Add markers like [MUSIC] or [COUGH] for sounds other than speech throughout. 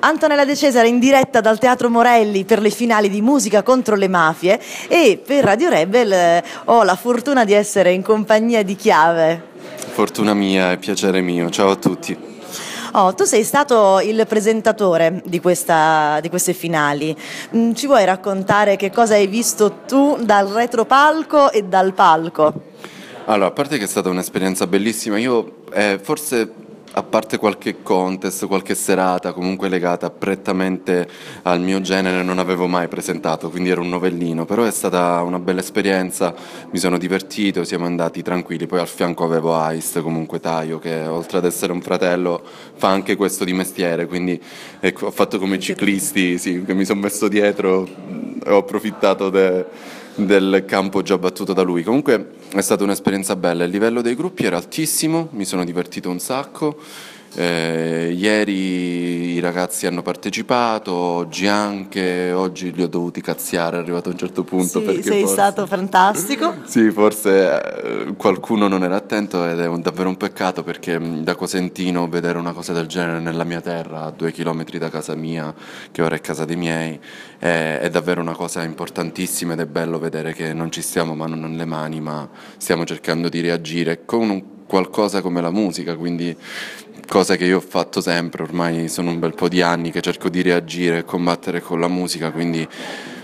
Antonella De Cesare in diretta dal Teatro Morelli per le finali di musica contro le mafie e per Radio Rebel eh, ho la fortuna di essere in compagnia di Chiave. Fortuna mia e piacere mio, ciao a tutti. Oh, tu sei stato il presentatore di, questa, di queste finali. Mm, ci vuoi raccontare che cosa hai visto tu dal retropalco e dal palco? Allora, a parte che è stata un'esperienza bellissima, io eh, forse a parte qualche contest, qualche serata comunque legata prettamente al mio genere, non avevo mai presentato, quindi ero un novellino, però è stata una bella esperienza, mi sono divertito, siamo andati tranquilli, poi al fianco avevo Ice, comunque Taio, che oltre ad essere un fratello fa anche questo di mestiere, quindi ecco, ho fatto come i ciclisti, sì, che mi sono messo dietro e ho approfittato de, del campo già battuto da lui. Comunque è stata un'esperienza bella, il livello dei gruppi era altissimo, mi sono divertito un sacco. Eh, ieri i ragazzi hanno partecipato, oggi anche, oggi li ho dovuti cazziare, è arrivato a un certo punto. Sì, perché sei forse... stato fantastico. [LAUGHS] sì, forse eh, qualcuno non era attento ed è un, davvero un peccato perché mh, da Cosentino vedere una cosa del genere nella mia terra, a due chilometri da casa mia, che ora è casa dei miei, è, è davvero una cosa importantissima ed è bello vedere che non ci stiamo mano nelle mani, ma stiamo cercando di reagire con un qualcosa come la musica, quindi cosa che io ho fatto sempre, ormai sono un bel po' di anni che cerco di reagire e combattere con la musica, quindi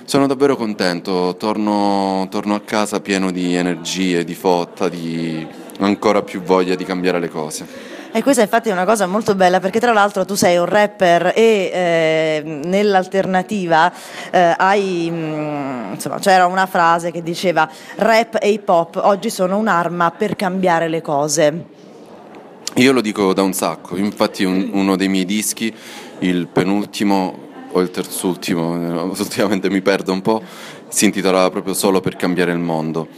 sono davvero contento, torno, torno a casa pieno di energie, di fotta, di ancora più voglia di cambiare le cose. E questa infatti è una cosa molto bella perché tra l'altro tu sei un rapper e eh, nell'alternativa eh, hai, mh, insomma, c'era una frase che diceva rap e hip hop oggi sono un'arma per cambiare le cose. Io lo dico da un sacco, infatti un, uno dei miei dischi, il penultimo o il terzultimo, [LAUGHS] ultimamente mi perdo un po', si intitolava proprio Solo per cambiare il mondo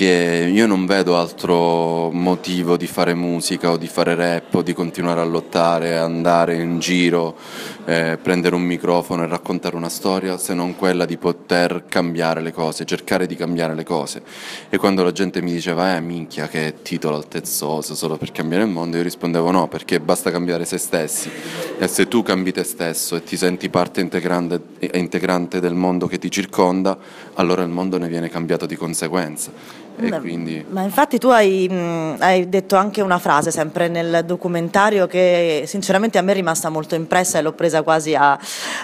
che io non vedo altro motivo di fare musica o di fare rap o di continuare a lottare, andare in giro, eh, prendere un microfono e raccontare una storia se non quella di poter cambiare le cose, cercare di cambiare le cose. E quando la gente mi diceva, eh minchia che titolo altezzoso solo per cambiare il mondo, io rispondevo no, perché basta cambiare se stessi. E se tu cambi te stesso e ti senti parte integrante, integrante del mondo che ti circonda, allora il mondo ne viene cambiato di conseguenza. Ma, quindi... ma, infatti tu hai, mh, hai, detto anche una frase sempre nel documentario che sinceramente a me è rimasta molto impressa e l'ho presa quasi a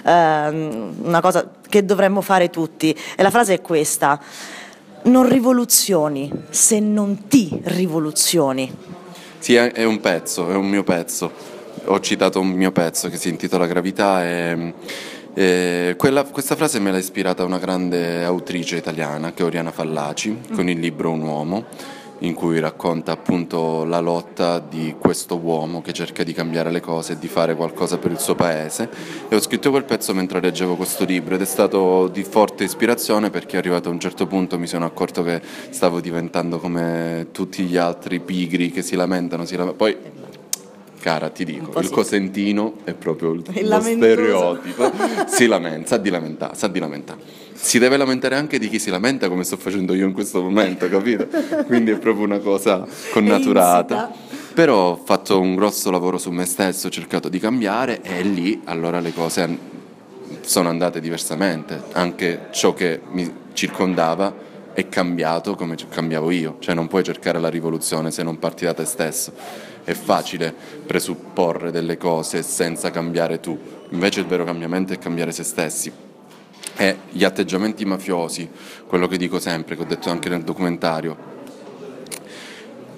uh, una cosa che dovremmo fare tutti. E la frase è questa, non rivoluzioni se non ti rivoluzioni. Sì, è un pezzo, è un mio pezzo. Ho citato un mio pezzo che si intitola Gravità e eh, quella, questa frase me l'ha ispirata una grande autrice italiana che è Oriana Fallaci mm. con il libro Un uomo in cui racconta appunto la lotta di questo uomo che cerca di cambiare le cose e di fare qualcosa per il suo paese e ho scritto quel pezzo mentre leggevo questo libro ed è stato di forte ispirazione perché arrivato a un certo punto mi sono accorto che stavo diventando come tutti gli altri pigri che si lamentano, si lamentano. poi Cara, ti dico, il cosentino è proprio il, il lo stereotipo. si lamenta, sa di lamentare, sa di lamentare. Si deve lamentare anche di chi si lamenta come sto facendo io in questo momento, capito? Quindi è proprio una cosa connaturata. Però ho fatto un grosso lavoro su me stesso, ho cercato di cambiare e lì allora le cose sono andate diversamente. Anche ciò che mi circondava è cambiato come cambiavo io, cioè non puoi cercare la rivoluzione se non parti da te stesso. È facile presupporre delle cose senza cambiare tu, invece il vero cambiamento è cambiare se stessi. E gli atteggiamenti mafiosi, quello che dico sempre, che ho detto anche nel documentario,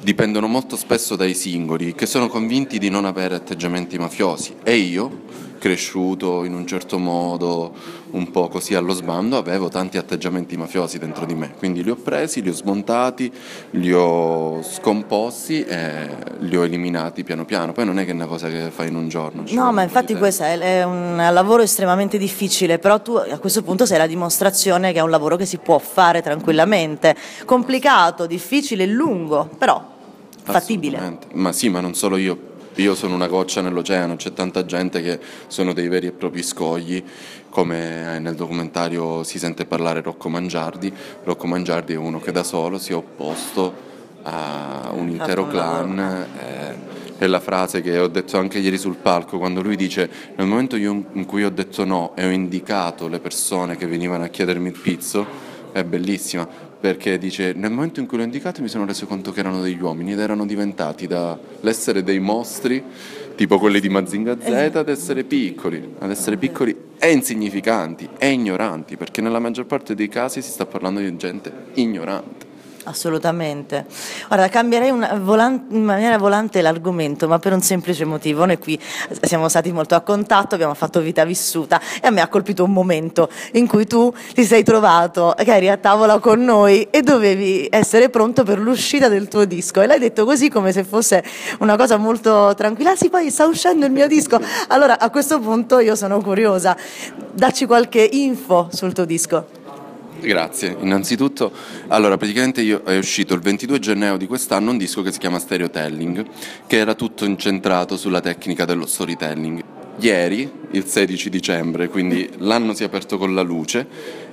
dipendono molto spesso dai singoli che sono convinti di non avere atteggiamenti mafiosi. E io cresciuto in un certo modo, un po' così allo sbando, avevo tanti atteggiamenti mafiosi dentro di me. Quindi li ho presi, li ho smontati, li ho scomposti e li ho eliminati piano piano. Poi non è che è una cosa che fai in un giorno. No, ma infatti questo è un lavoro estremamente difficile, però tu a questo punto sei la dimostrazione che è un lavoro che si può fare tranquillamente. Complicato, difficile, lungo, però fattibile. Ma sì, ma non solo io io sono una goccia nell'oceano, c'è tanta gente che sono dei veri e propri scogli, come nel documentario si sente parlare Rocco Mangiardi. Rocco Mangiardi è uno che da solo si è opposto a un intero clan, eh, è la frase che ho detto anche ieri sul palco, quando lui dice nel momento in cui ho detto no e ho indicato le persone che venivano a chiedermi il pizzo, è bellissima, perché dice nel momento in cui l'ho indicato mi sono reso conto che erano degli uomini ed erano diventati dall'essere dei mostri, tipo quelli di Mazinga Z, ad essere piccoli, ad essere piccoli e insignificanti e ignoranti, perché nella maggior parte dei casi si sta parlando di gente ignorante. Assolutamente. Guarda, cambierei volan- in maniera volante l'argomento, ma per un semplice motivo. Noi qui siamo stati molto a contatto, abbiamo fatto vita vissuta e a me ha colpito un momento in cui tu ti sei trovato, che eri a tavola con noi e dovevi essere pronto per l'uscita del tuo disco. E l'hai detto così come se fosse una cosa molto tranquilla. Ah, sì, poi sta uscendo il mio disco. Allora, a questo punto io sono curiosa. Dacci qualche info sul tuo disco. Grazie, innanzitutto, allora praticamente io, è uscito il 22 gennaio di quest'anno un disco che si chiama Stereotelling, che era tutto incentrato sulla tecnica dello storytelling. Ieri, il 16 dicembre, quindi l'anno si è aperto con la luce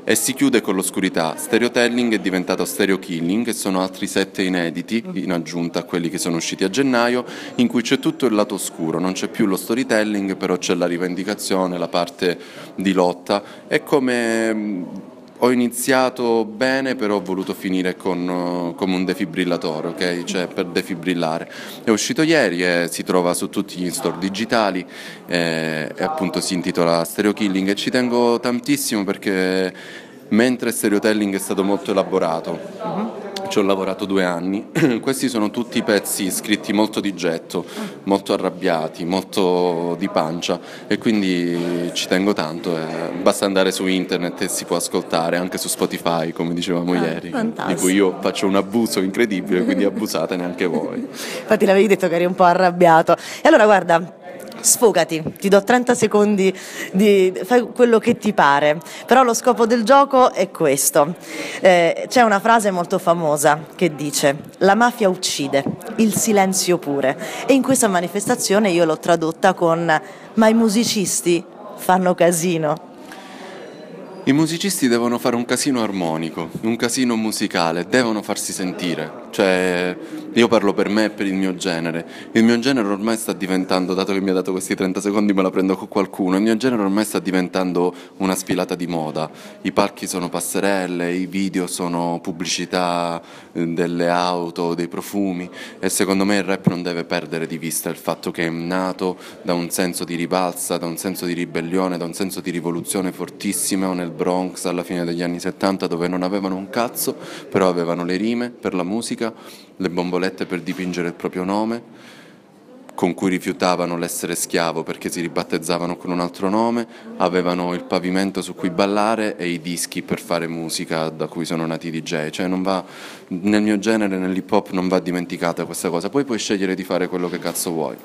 e si chiude con l'oscurità. Stereotelling è diventato Stereo Killing, che sono altri sette inediti, in aggiunta a quelli che sono usciti a gennaio, in cui c'è tutto il lato oscuro, non c'è più lo storytelling, però c'è la rivendicazione, la parte di lotta. È come ho iniziato bene, però ho voluto finire con, come un defibrillatore, ok? Cioè per defibrillare. È uscito ieri e si trova su tutti gli store digitali e, e appunto si intitola Stereo Killing e ci tengo tantissimo perché mentre Stereotelling è stato molto elaborato. Uh-huh ci ho lavorato due anni. [CLEARS THROAT] Questi sono tutti pezzi scritti molto di getto, molto arrabbiati, molto di pancia e quindi ci tengo tanto. Eh. Basta andare su internet e si può ascoltare anche su Spotify, come dicevamo ah, ieri, fantastico. di cui io faccio un abuso incredibile, quindi abusate neanche voi. [LAUGHS] Infatti l'avevi detto che eri un po' arrabbiato. E allora guarda, sfogati, ti do 30 secondi di fai quello che ti pare, però lo scopo del gioco è questo. Eh, c'è una frase molto famosa che dice la mafia uccide, il silenzio pure e in questa manifestazione io l'ho tradotta con ma i musicisti fanno casino. I musicisti devono fare un casino armonico, un casino musicale, devono farsi sentire. Cioè, io parlo per me e per il mio genere. Il mio genere ormai sta diventando, dato che mi ha dato questi 30 secondi, me la prendo con qualcuno. Il mio genere ormai sta diventando una sfilata di moda. I palchi sono passerelle, i video sono pubblicità eh, delle auto, dei profumi. E secondo me il rap non deve perdere di vista il fatto che è nato da un senso di rivalsa, da un senso di ribellione, da un senso di rivoluzione fortissimo nel Bronx alla fine degli anni 70, dove non avevano un cazzo, però avevano le rime per la musica musica, le bombolette per dipingere il proprio nome, con cui rifiutavano l'essere schiavo perché si ribattezzavano con un altro nome, avevano il pavimento su cui ballare e i dischi per fare musica da cui sono nati i DJ, cioè va, nel mio genere, nell'hip hop non va dimenticata questa cosa, poi puoi scegliere di fare quello che cazzo vuoi.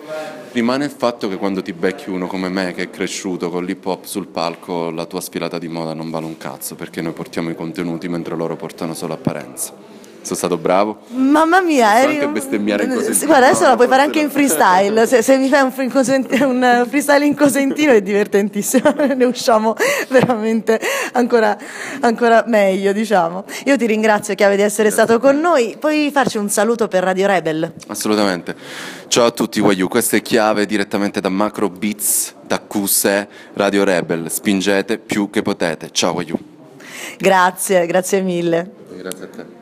Rimane il fatto che quando ti becchi uno come me che è cresciuto con l'hip hop sul palco, la tua sfilata di moda non vale un cazzo perché noi portiamo i contenuti mentre loro portano solo apparenza. Sono stato bravo. Mamma mia, eri anche bestemmiare in cosentino. Guarda, adesso la puoi fare anche in freestyle. Se, se mi fai un, un, freestyle in cosentino è divertentissimo. [LAUGHS] ne usciamo veramente ancora, ancora, meglio, diciamo. Io ti ringrazio, Chiave, di essere stato con noi. Puoi farci un saluto per Radio Rebel? Assolutamente. Ciao a tutti, Wayu. Questa è Chiave direttamente da Macro Beats, da QSE, Radio Rebel. Spingete più che potete. Ciao, Wayu. Grazie, grazie mille. Grazie a te.